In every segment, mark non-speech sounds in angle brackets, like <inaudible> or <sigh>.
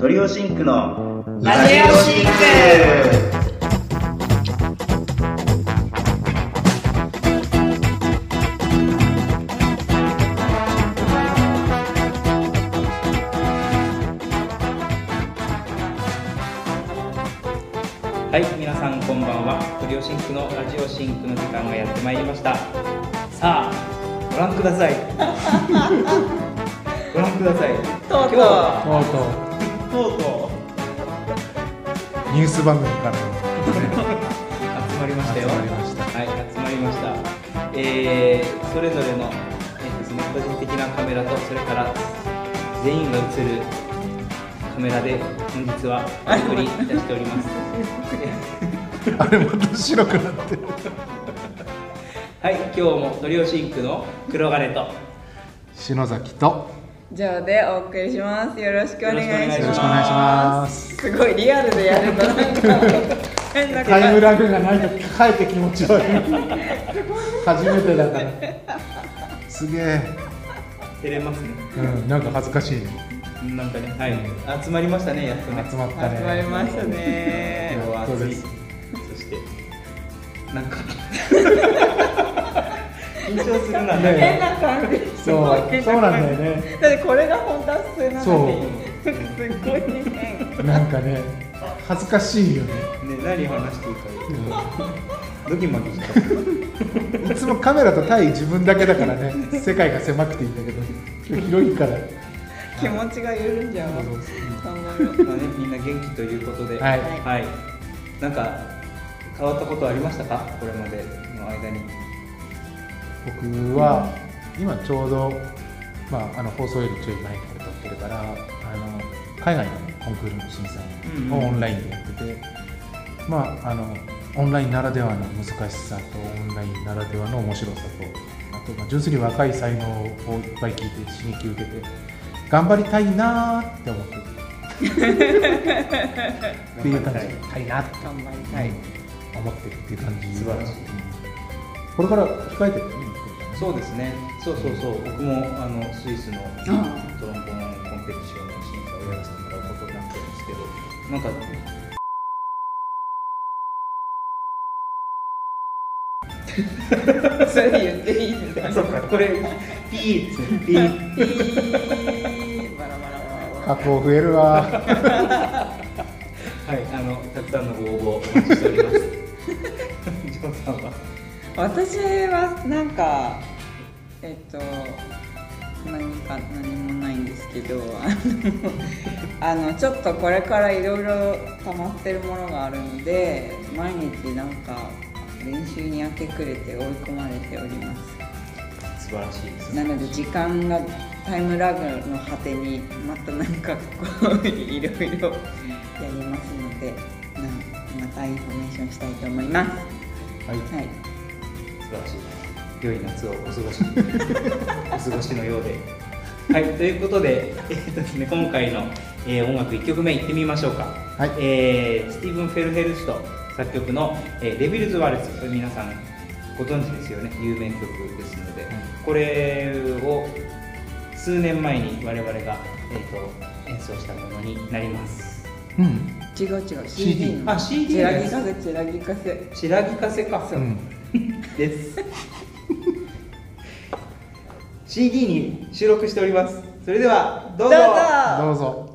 トリオシンクのラジオシンクはい、皆さんこんばんは。トリオシンクのラジオシンクの時間がやってまいりました。さあ、ご覧ください。<laughs> ご覧ください。とうとう今日はとうととうニュース番組から集まりましたよ。集まりましたはい、集まりました。えー、それぞれの、えーですね、個人的なカメラと、それから全員が映るカメラで本日はお送りいたしております。あれまた白くなってるはい、<laughs> 今日もトリオシンクの黒金と。篠崎とジョーでお送りします。よろしくお願いします。す。すごいリアルでやるとなんか変なタイムラグがないとかえって気持ち悪い。初めてだから。すげえ。照れますね。うんなんか恥ずかしいなんかね、はい、集まりましたね、やっとね。集まったね。集まりましたね。今日は暑い。そして、なんか <laughs> 緊張するな、ね変な感じそうそうなんだよね。だってこれが本当は普通なそう。のにすごい変なんかね恥ずかしいよね。ね、何話していいか、ドギマギした。いつもカメラと対自分だけだからね世界が狭くていいんだけど今日広いから気持ちが緩んじゃうわそう頑張るまあね、みんな元気ということで、はいはい。なんか変わったことありましたか？これまでの間に。僕は今ちょうど、まあ、あの放送よりちょい前から撮ってるからあの海外のコンクールの審査うんうん。をオンラインでやってて、まああのオンラインならではの難しさとオンラインならではの面白さとあと、まあ、純粋に若い才能をいっぱい聞いて刺激を受けて頑張りたいなーって思ってる。っていう感じ。たいなって頑張りたい。思ってるっていう感じ。素晴らしい。これから控えてる？ねそうですね。そうそうそう。僕もあのスイスのあトロンボーンコンペティションの審査をやらせてもらうことになってるんですけど、なんか <laughs> それ言っていいんだそうかこれピーですねピー。ピーバラバラバラバラ加工増えるわ <laughs> はい、あのたくさんのご応募お待ちしております。<laughs> ジョンさんは？私はなんかえっと何か何もないんですけどあの <laughs> ちょっとこれからいろいろ溜まってるものがあるので毎日なんか練習に明け暮れて追い込まれております素晴らしいです。なので時間がタイムラグの果てにまた何かこういろいろやりますのでなまたインフォメーションしたいと思いますはいはい素晴らしい。良い夏をお過ごし。<laughs> お過ごしのようで。はい、ということで、えーとですね、今回の、えー音楽1曲目いってみましょうか。はいえースティーブン・フェルヘルスト作曲の、えーレビルズ・ワルツ。皆さんご存知ですよね。有名曲ですので、これを数年前に我々が、えー、と演奏したものになります。うん違う違う CD のあ CD チラギカセチラギカセちらぎかせか。うんです。CD に収録しております。それではどうぞ。どうぞ「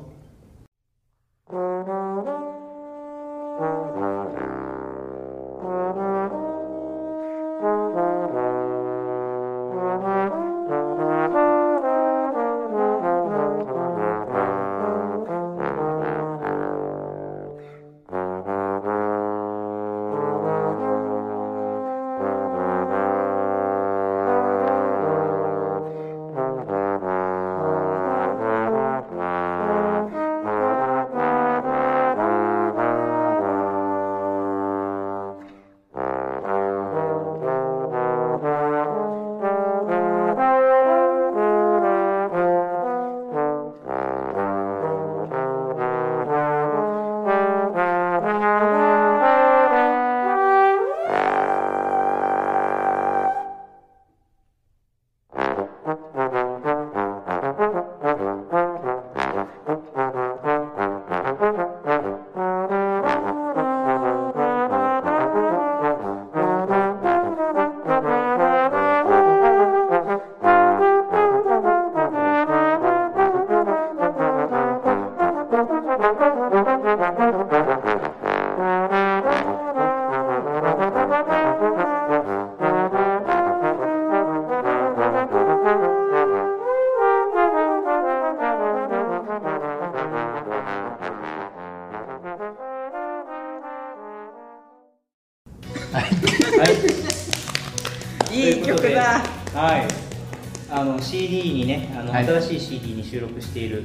収録している、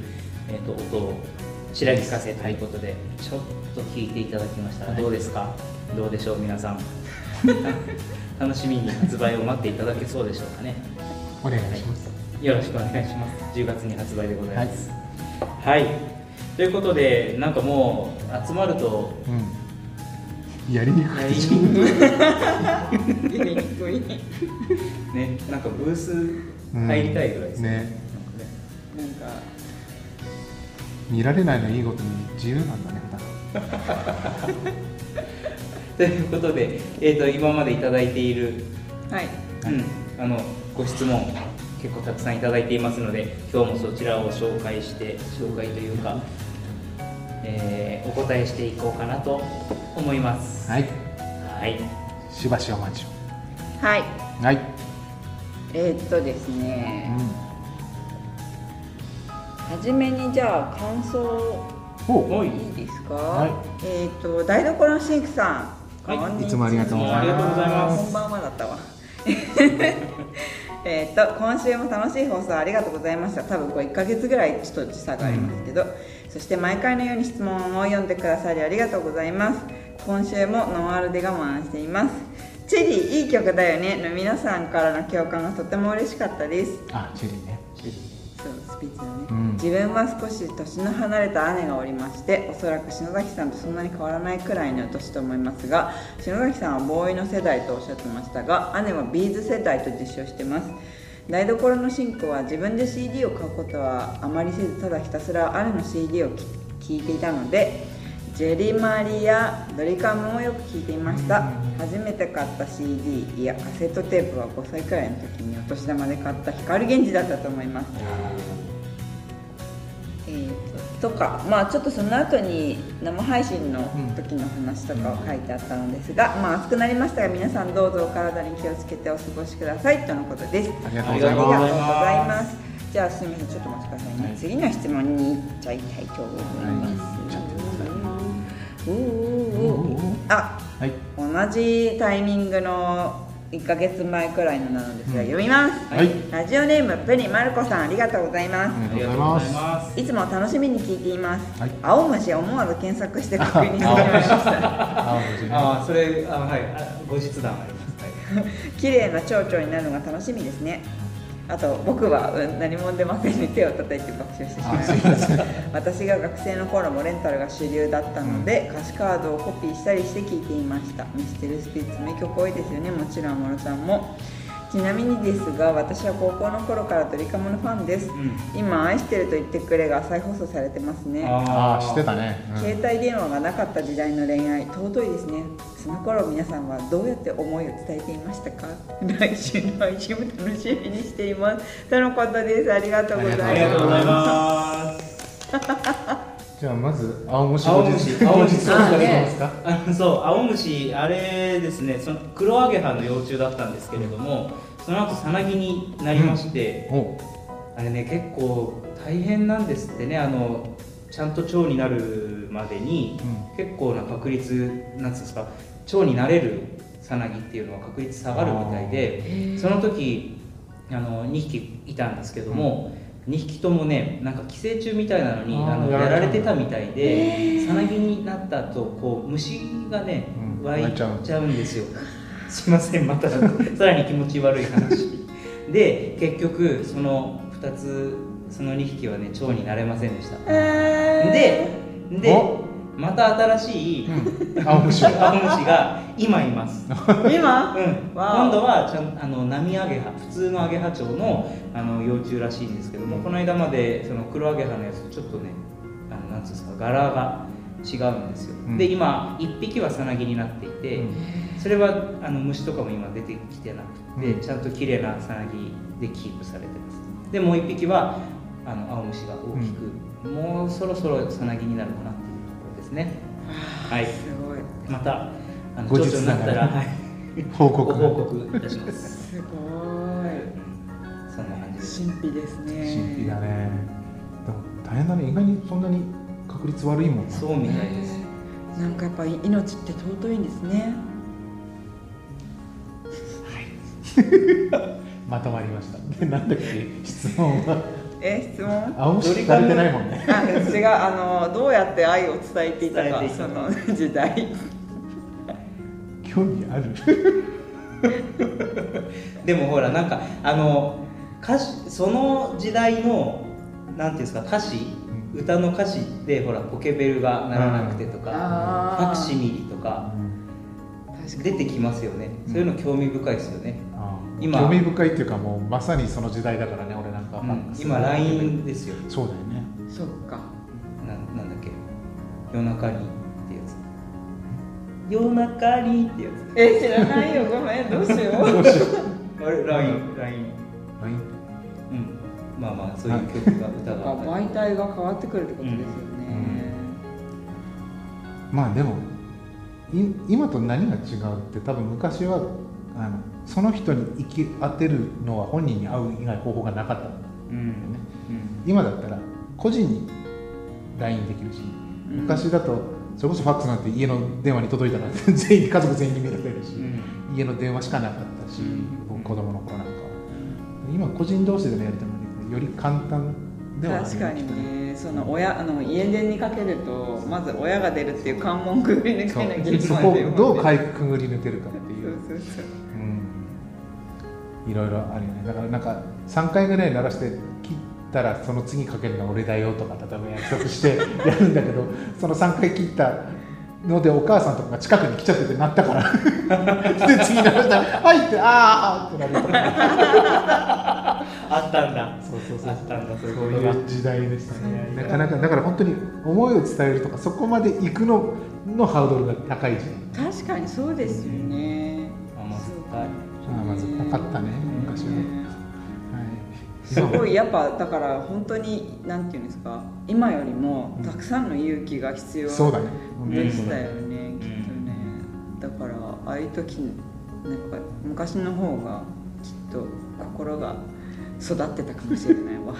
えー、と音をちら聞かせということで、ちょっと聞いていただきました。が、はい。どうですか？どうでしょう皆さん。<laughs> 楽しみに発売を待っていただけそうでしょうかね。お願いします、よろしくお願いします。10月に発売でございます。はい、ということでなんかもう集まるとうん。やりにくい。やりにくい。<laughs> ねなんかブース入りたいぐらいですうんね。なんかね見られないのいいことに自由なんだね <laughs> ということで、えー、と今までいただいている、はい。うん、あのご質問結構たくさんいただいていますので今日もそちらを紹介して紹介というか、えーお答えしていこうかなと思います。はい。はい。しばしお待ちを。はい。はい、えーっとですうねん、はじめにじゃあ感想おお。いいいですか、はい。えーっと台所のシンクさん、はい。こんにちは。いつもありがとうございます。ありがとうございます。こんばんはだったわ。<laughs> えーっと今週も楽しい放送ありがとうございました。多分これ1ヶ月ぐらいちょっと時差がありますけど、そして毎回のように質問を読んでくださりありがとうございます。今週もノンアルで我慢しています。チェリーいい曲だよね。の皆さんからの共感がとても嬉しかったです。あチェリーね。そうスピーチだね、うん自分は少し年の離れた姉がおりましておそらく篠崎さんとそんなに変わらないくらいの年と思いますが篠崎さんは BOØWYの世代とおっしゃってましたが姉は B'z世代と自称してます。台所のシンクは自分で CD を買うことはあまりせずただひたすら姉の CD を聴いていたのでジェリマリやドリカムをよく聴いていました。初めて買った CD いやカセットテープは5歳くらいの時にお年玉で買った光源氏だったと思います。ととかまあちょっとその後に生配信の時の話とかを書いてあったのですが、まあ暑くなりましたが皆さんどうぞお体に気をつけてお過ごしくださいとのことです。ありがとうございまます。じゃあすみません。ちょっとお待ちくださいね、はい次の質問に行っちゃいたいと思います、はい。あすはい同じタイミングの1ヶ月前くらいのなのですが、うん。読みます、はい。ラジオネームプニマルコさんありがとうございます、あありがとうございます。いつも楽しみに聞いています、はい。青虫思わず検索して確認してみました。ああそれあはい。あ後日談あります。はい。<laughs> 綺麗な蝶々になるのが楽しみですねあと僕は、うん、何も出ませんに手を叩いて爆笑してしまいました。私が学生の頃もレンタルが主流だったので、歌詞カードをコピーしたりして聴いていました。ミステルスピッツ名曲多いですよね。もちろんムロさんもちなみにですが私は高校の頃からドリカムのファンです、うん。今愛してると言ってくれが再放送されてますね。ああ知ってたね、うん。携帯電話がなかった時代の恋愛尊いですね。その頃皆さんはどうやって思いを伝えていましたか？<laughs> 来週の配信も楽しみにしています。とのことです。ありがとうございます。ありがとうございますじゃあまず青虫青虫青虫あのそう青虫あれですねそのクロアゲハの幼虫だったんですけれどもその後さなぎになりまして、おあれね結構大変なんですってねあのちゃんと蝶になるまでに、結構な確率なんつうんですか蝶になれるさなぎっていうのは確率下がるみたいでその時あの2匹いたんですけども、2匹ともねなんか寄生虫みたいなのにあのやられてたみたいでさなぎになった後こう虫がねうん湧いちゃうんですよ。<laughs> すいませんまたさらに気持ち悪い話。<laughs> で結局その2つその2匹はね蝶になれませんでした。ででお？また新しい、うん。<laughs> 青虫が。今います。<laughs> 今？うん、今度はちゃんあの波アゲハ普通のアゲハチョウのあの幼虫らしいんですけどもこの間までその黒アゲハのやつとちょっとねあのなんつうんですか柄が違うんですよ、うん。で今1匹はさなぎになっていて、うん。それはあの虫とかも今出てきてなくて、うん。ちゃんと綺麗なさなぎでキープされてます。でもう1匹はあの青虫が大きく、もうそろそろさなぎになるかなね。はい。すごい。またあの後日になったら、<laughs> 報告。報告いたします。すごい。そんな感じです。神秘ですね。神秘だね。でも大変だね。意外にそんなに確率悪いもんなそうみたいです。なんかやっぱ命って尊いんですね。<laughs> まとまりました。でなんだっけ質問はえ質問？あもし聞かれてないもんね。あ違う。あのどうやって愛を伝えていたかその時代。興味ある。<laughs> でもほらなんかあの歌詞その時代のなんていうんですか歌詞、歌の歌詞でほらポケベルが鳴らなくてとか、ファクシミリとか出てきますよね、そういうの興味深いですよね、今。興味深いっていうかもうまさにその時代だからね俺うん。今 LINE ですよ。そうだよね。にそっか。ななんだっけ？夜中にってやつ。夜中にってやつ。え知らないよ。ごめん。どうしよう。<laughs> どうしよう。あれ？LINE LINE LINE うん。まあまあそういう曲が歌が媒体が変わってくるってことですよね、まあでもい今と何が違うって多分昔はあのその人に行き当てるのは本人に会う以外方法がなかったうん。うん今だったら個人に LINE できるしうん。昔だとそれこそファックスなんて家の電話に届いたら <laughs> 全員家族全員に見られるし、うん。家の電話しかなかったし、うん。僕子供の頃なんかは。今個人同士でのやり取りもできるより簡単ではある確かにね。その親あの家電にかけるとまず親が出るっていう関門くぐり抜けなきゃいけないそこをどうかいいくぐり抜けるかっていう。そうそうそう。うん。いろいろあるよね。だからなんか3回ぐらい鳴らして切ったらその次かけるのは俺だよとか例えば約束してやるんだけど <laughs> その3回切ったのでお母さんとかが近くに来ちゃってて鳴ったからで次鳴らしたら「はい」って「ああ」ってなると <laughs> かあったんだ。そうそうそう。あったんだそう。そういう時代でしたね。なかなかだから本当に思いを伝えるとかそこまで行くののハードルが高い時代確かにそうですよね。甘酸っぱい。あまずなかったね昔は、はい、すごいやっぱだから本当になんていうんですか今よりもたくさんの勇気が必要そうだね。でしたようんね、きっとね。だからああいう時になんか昔の方がきっと心が育ってたかもしれないわ。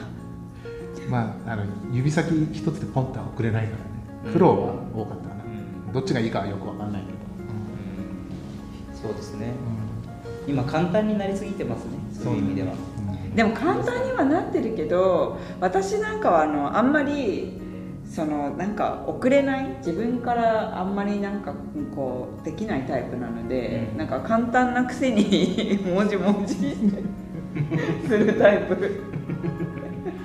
<laughs> まああの指先一つでポンって送れないからね。苦労は多かったかな、うん。どっちがいいかはよくわかんないけど、そうですね。今簡単になりすぎてますね。そういう意味では。うんでも簡単にはなってるけど私なんかはあのあんまりそのなんか遅れない自分からあんまりなんかこうできないタイプなので、うん。なんか簡単なくせに <laughs> 文字文字するタイプ。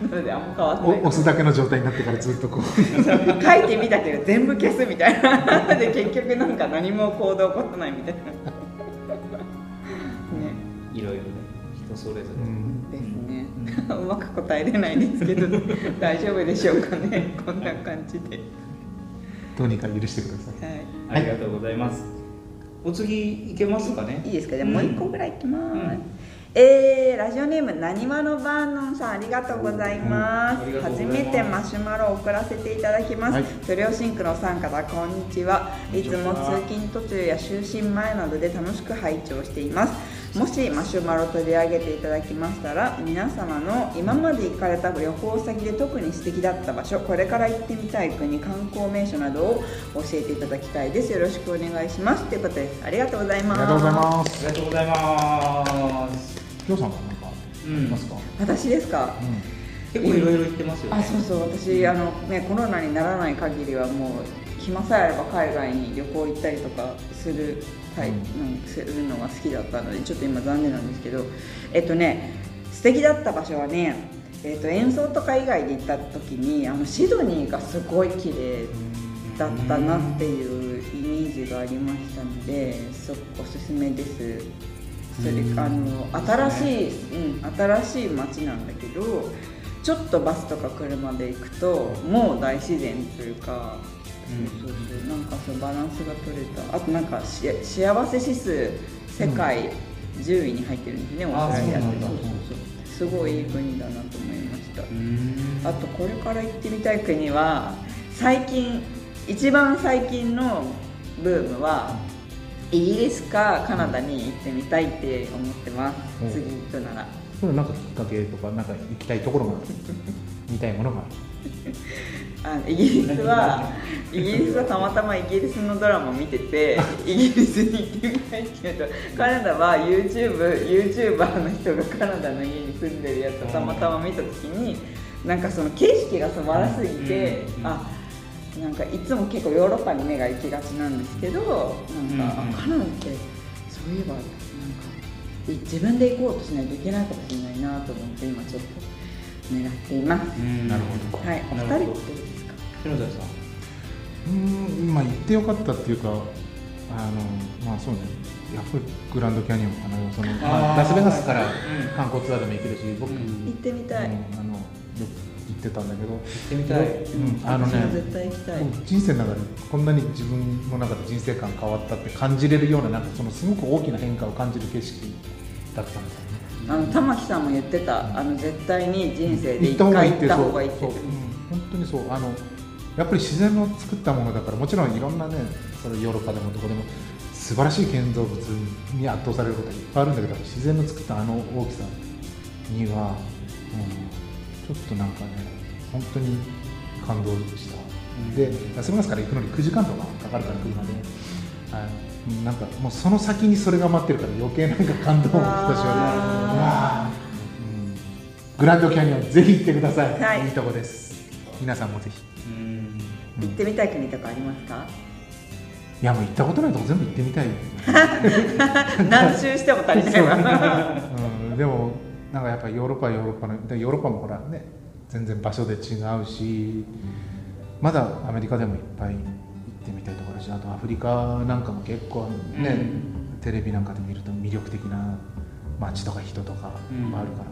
なのであんま変わっておない。押すだけの状態になってからずっとこう。書いてみたけど全部消すみたいな。で結局なんか何も行動起こさないみたいなそれぞれ、うん。ですね、<laughs> うまく答えれないですけど <laughs> 大丈夫でしょうかね。こんな感じで、どうにか許してください。はありがとうございます、お次いけますかね？い、いいですか？じゃあもう一個ぐらいいきます、うん。えーラジオネームなにわのバーノンさんありがとうございます,、うん。初いますめてマシュマロを送らせていただきます、はい。不良シンクのお三方こんにちは。いつも通勤途中や就寝前などで楽しく拝聴していますもしマシュマロ取り上げていただきましたら皆様の今まで行かれた旅行先で特に素敵だった場所これから行ってみたい国観光名所などを教えていただきたいです。よろしくお願いします。ということです。ありがとうございます。ありがとうございます。ありがとうございます。きょうさんは何かありますか、私ですか？結構いろいろ言ってますよね。あそうそう。私あの、ね、コロナにならない限りはもう暇さえあれば海外に旅行行ったりとかするタイプ、うん、するのが好きだったのでちょっと今残念なんですけどえっとね素敵だった場所はね、えっと、演奏とか以外で行った時にあのシドニーがすごい綺麗だったなっていうイメージがありましたのでおすすめです。それうん。あの新しい、うん、新しい街なんだけどちょっとバスとか車で行くともう大自然というか、そうそうなんかそうバランスが取れた。あとなんかし幸せ指数世界10位に入ってるんですね、オーストラリアって。あそうそうそうすごいいい国だなと思いました。あとこれから行ってみたい国は最近一番最近のブームはイギリスかカナダに行ってみたいって思ってます、うん。次行くなら。それなんかきっかけとかなんか行きたいところが <laughs> 見たいものがあイギリスはイギリスはたまたまイギリスのドラマ見ててイギリスに行ってみたいけどカナダは YouTubeYouTuber の人がカナダの家に住んでるやつをたまたま見た時になんかその景色が素晴らしすぎて、うんあなんかいつも結構ヨーロッパに目が行きがちなんですけどなんか、うんあカナダってそういえばなんかい自分で行こうとしないといけないかもしれないなと思って今ちょっと狙っています。うん。なるほど。はい、お二人どってどうですか？篠崎さん。うーんまあ行ってよかったっていうかあのまあそうね。やっぱりグランドキャニオンかな。その、ラスベガスからうん。観光ツアーでも行けるし僕、うん。行ってみたい。うんあのよく行ってたんだけど、行ってみたい。うん、あのね絶対行きたい。僕人生の中でこんなに自分の中で人生観変わったって感じれるようななんかそのすごく大きな変化を感じる景色だったんだよねあの玉木さんも言ってた、あの絶対に人生で一行った方がい回行った方がいいってそう、うん、本当にそう。あのやっぱり自然の作ったものだからもちろんいろんなねそれヨーロッパでもどこでも素晴らしい建造物に圧倒されることはいっぱいあるんだけど自然の作ったあの大きさには、うん、ちょっとなんかね本当に感動した、うん。でラスベガスから行くのに9時間とかかかるから車で、はい、なんかもうその先にそれが待ってるから余計なんか感動を私はねうん。グランドキャニオンぜひ行ってください、はい。いいとこです。皆さんもぜひ、うん。うん。行ってみたい国とかありますか？いやもう行ったことないとこ全部行ってみたい、<laughs> 何周しても足りないわ。<laughs> うん、でもなんかやっぱりヨーロッパはヨーロッパのでヨーロッパもほらね全然場所で違うしまだアメリカでもいっぱい行ってみたいとしあとアフリカなんかも結構ね、テレビなんかで見ると魅力的な街とか人とかうん。もあるから、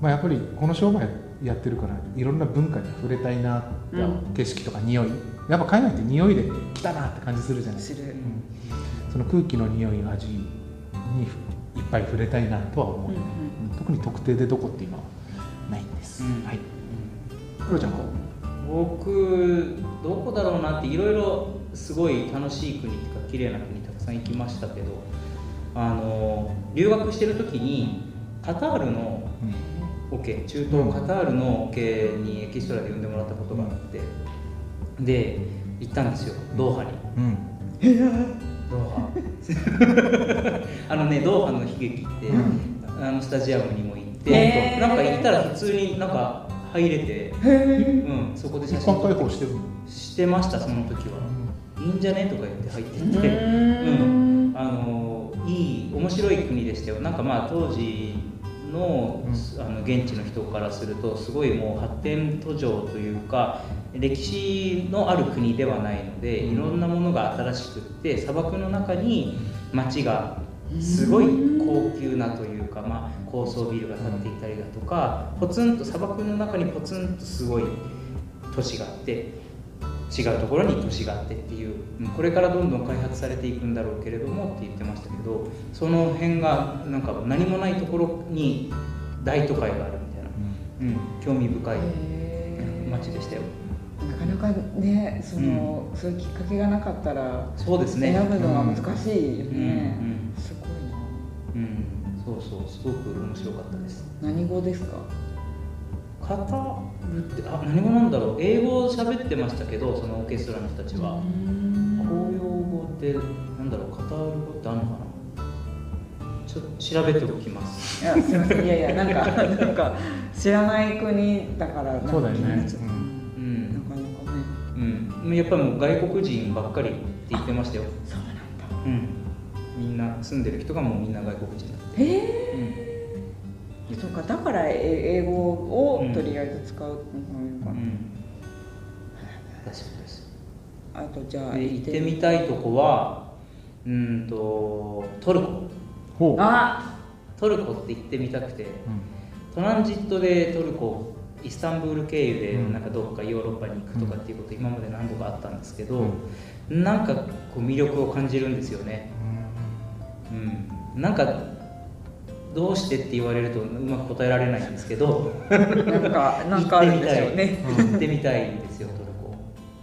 まあ、やっぱりこの商売やってるからいろんな文化に触れたいなうん。景色とか匂い。やっぱ海外って匂いで来たなって感じするじゃない。する。うん。その空気の匂い味にいっぱい触れたいなとは思う、うんうん。特に特定でどこって今はないんです、うん。はい。クロちゃんは？僕どこだろうなっていろいろすごい楽しい国とか綺麗な国たくさん行きましたけどあの留学してる時にカタールのオケ中東カタールのオケにエキストラで呼んでもらったことがあってで行ったんですよドーハに。うん。ドーハ。<laughs> あのねドーハの悲劇って、うん。あのスタジアムにも行ってなんか行ったら普通になんか入れて、うん、そこで写真撮っ開放してしてましたその時は、いいんじゃね？とか言って入ってうって、ーうん。ん、あのいい面白い国でしたよ。なんかまあ当時の,、うあの現地の人からするとすごいもう発展途上というか歴史のある国ではないので、うん。いろんなものが新しくって砂漠の中に街がすごい高級なというか、まあ、高層ビルが建っていたりだとかポツンと砂漠の中にポツンとすごい都市があって違うところに都市があってっていううんこれからどんどん開発されていくんだろうけれどもって言ってましたけどその辺がなんか何もないところに大都会があるみたいな、うん、興味深い街でしたよ。なかなかねその、そういうきっかけがなかったらそうですね。選ぶのは難しいよね、うんうん。すごいなうん。そうそうすごく面白かったです。何語ですか？カタールってあ何語なんだろう。英語を喋ってましたけどそのオーケストラの人たちは。公用語ってなんだろう。カタール語ってあるのかな？ちょっと調べておきます。いやすいません。いやいやなんかなんか知らない国だからそうだよね。う。ん。なかなかね。うん、やっぱりもう外国人ばっかりって言ってましたよ、そうなんだ。うん、みんな住んでる人がもうみんな外国人だって、へえそうかだからえ英語をとりあえず使うのがいいのか。な、うん。うん、だそうですあとじゃあで行ってみたいとこはうんとトルコ。ほう。あ。トルコって行ってみたくて。うん。トランジットでトルコイスタンブール経由でうん。なんかどっかヨーロッパに行くとかっていうこと今まで何度かあったんですけど、なんかこう魅力を感じるんですよねうん、なんかどうしてって言われるとうまく答えられないんですけどなんか <laughs> なんかあるんでしょうねうん行ってみたいんですよトルコ。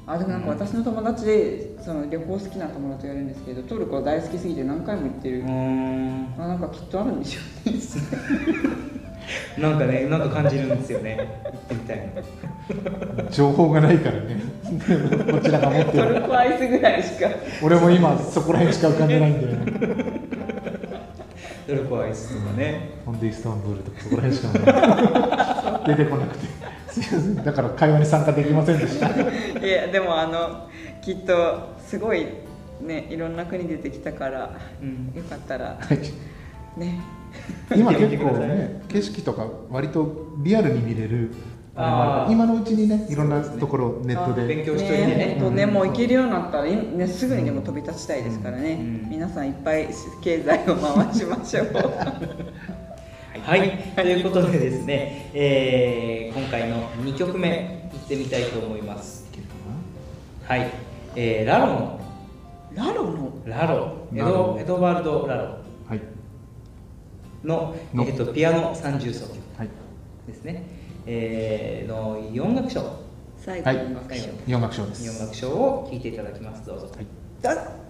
あでもなんか私の友達でその旅行好きな友達がいるんですけどトルコ大好きすぎて何回も行ってる、うーん。あなんかきっとあるんでしょうね <laughs> なんかねなんか感じるんですよね。行ってみたいな。情報がないからね。こちらが持ってトルるコアイスぐらいしか。俺も今そこら辺しか浮かんでないんだよね。トルコアイスとかね。ほんでイスタンブールとかそこら辺しか出てこなくて。すいません。だから会話に参加できませんでした。いやでもあのきっとすごいねいろんな国出てきたから、うん。よかったらはい。ね <laughs> 今結構ね景色とか割とリアルに見れる。今のうちにねいろんなところネットで。勉強しといて。ねね本当ねうんもう行けるようになったら、いね、すぐにでも飛び立ちたいですからね、うん。皆さんいっぱい経済を回しましょう。はい、ということでですね、えー今回の2曲目いってみたいと思います。はい、えーラロの。ラロの？ラロ。エドエドワルド・ラロ。なはいのの。えー、とピアノ三重奏。ですね、えーの4楽章。最後はい。の楽章。四楽章です。4楽章を聴いていただきます。どうぞ、はい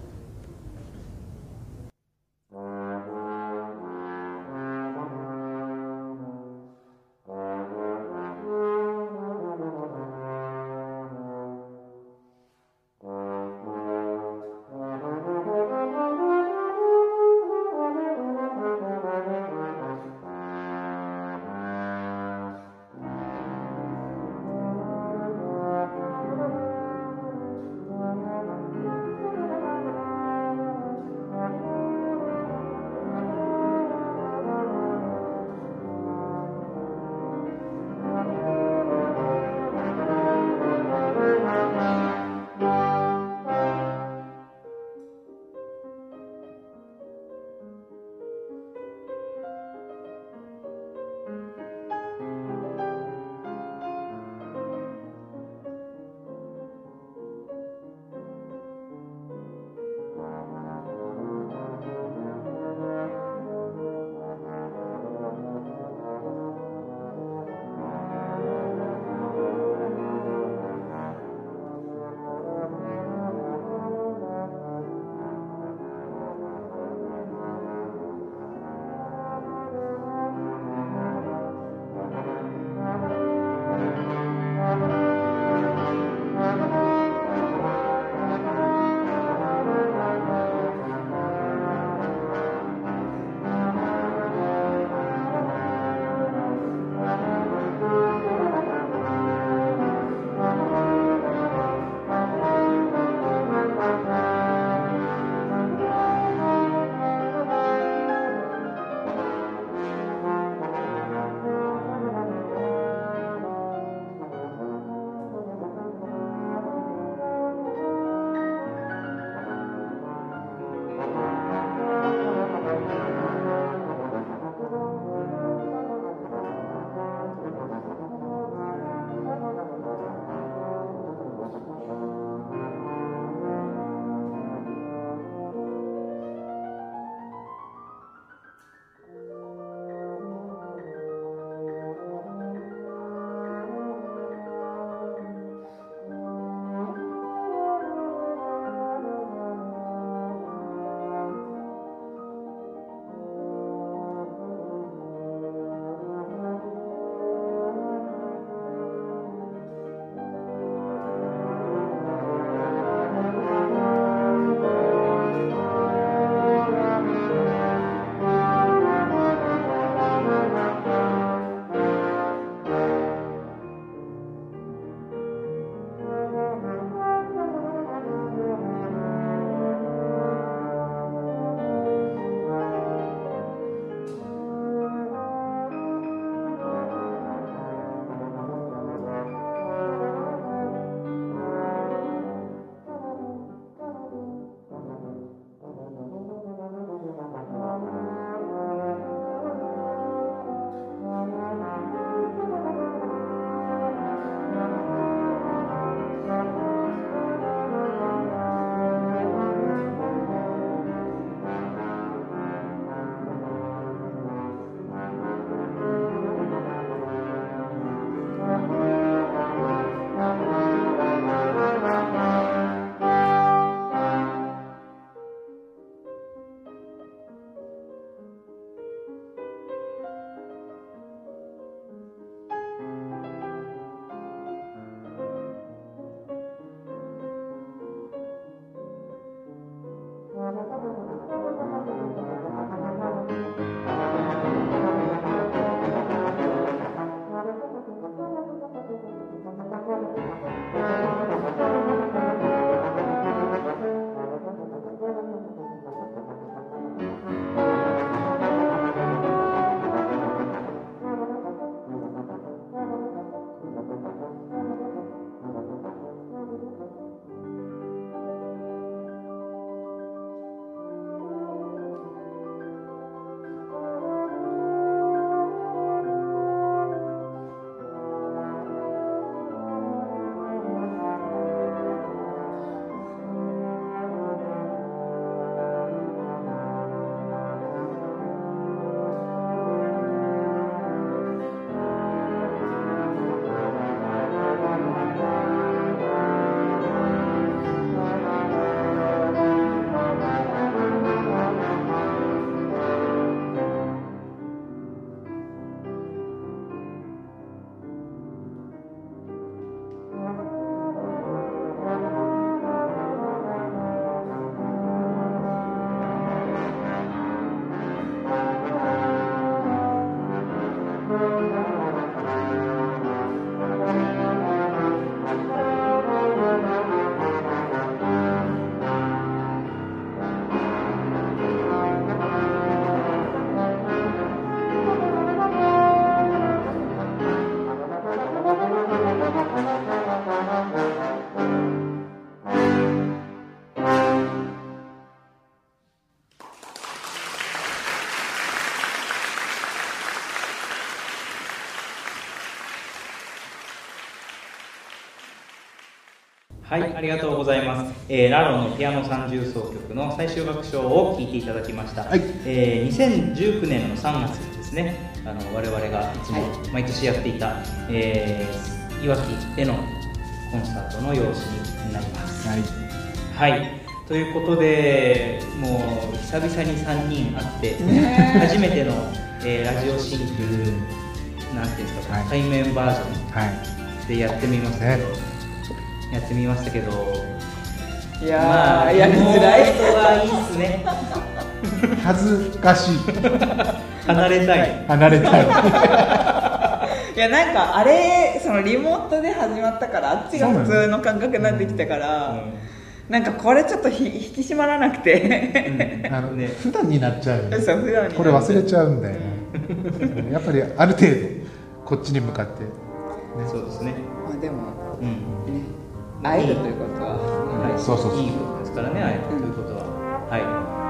どうぞ。はい、ありがとうございます。えーラロのピアノ三重奏曲の最終楽章を聴いていただきました。はい。えー2019年の3月にですね、あの我々がいつも毎年やっていた、えーいわきでのコンサートの様子になります。はい。はい、ということで、もう久々に3人会って、初めての、えーラジオシンクなんていうんですか、はい。対面バージョはい。ンでやってみましたけど、やってみましたけど、いやー、まあ、やりづらい。リモートはいいっすね。<laughs> 恥ずかしい。離れたい。離れたい。<laughs> いやなんかあれそのリモートで始まったからあっちが普通の感覚になってきたから、なんかこれちょっとひ引き締まらなくて、あの、<laughs> ね。普段になっちゃうよね。そう普段にこれ忘れちゃうんだよねやっぱりある程度こっちに向かって、ね、そうですね。まあでもうん。ね会えるということは、はい、そうそうそういいことですからね、会えるということは。はい。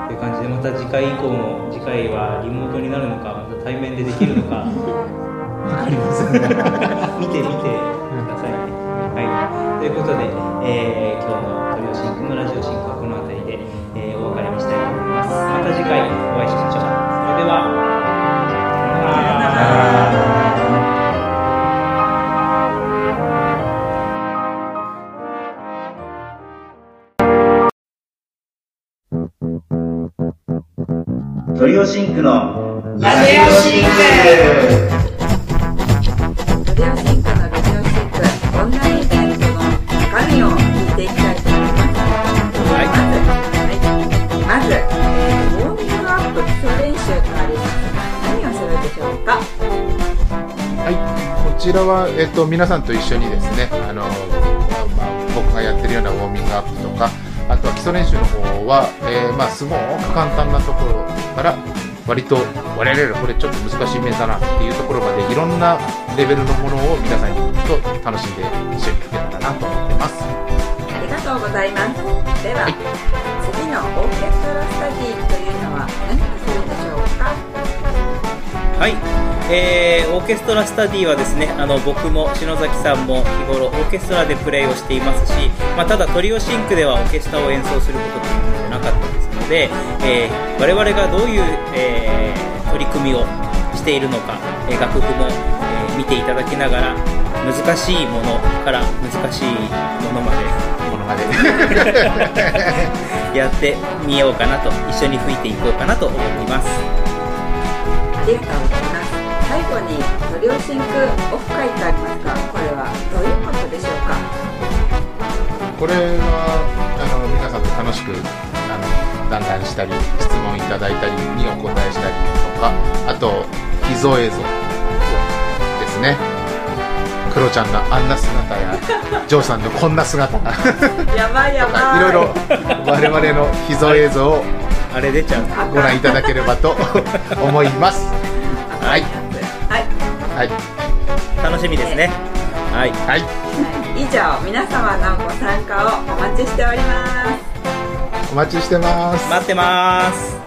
という感じで、また次回以降も、次回はリモートになるのか、また対面でできるのか、<laughs> わかりませんね <laughs> 見てみてくださいね。はい。ということで、えー今日のトリオシンクのラジオシンクはこの辺りで、えーお別れにしたいと思います。また次回シンクのラジオシンクラジオシンクのラジオシンクオンラインイベントの中身を聞い。てい。きたい。と思い。ます。はい。まず、はい、まず、えウォーミングアップ基礎練習とあります、何をするでしょうかはい、こちらは、えっと、皆さんと一緒にですね、あの、まあ、僕がやってるようなウォーミングアップとか、あとは基礎練習の方は、えーまあ、すごく簡単なところから、割と、我々これちょっと難しい面だなっていうところまで、いろんなレベルのものを皆さんと楽しんで一緒に聴けたらなと思ってます。ありがとうございます。では、次のオーケストラスタディというのは何をするでしょうか？はい、えーオーケストラスタディはですねあの僕も篠崎さんも日頃オーケストラでプレイをしていますし、まあ、ただトリオシンクではオーケストラを演奏することというのはなかったですので、えー我々がどういう、えー取り組みをしているのか、えー楽譜も、えー見ていただきながら難しいものから難しいものまでものまで。<laughs> やってみようかなと一緒に吹いていこうかなと思っています。ありがとうございます。最後にトリオシンクオフ会とありますが、これはどういうことでしょうか？これは楽しくあの談談したり質問いただいたりにお答えしたりとかあと秘蔵映像ですね。クロちゃんのあんな姿やジョーさんのこんな姿がやばいやとばい。かいろいろ我々の秘蔵映像をあれ出ちゃう。ご覧いただければと <laughs> 思います。はい。はい、はい。楽しみですね。はい。はい。以上皆様のご参加をお待ちしておりますお待ちしてます。待ってます。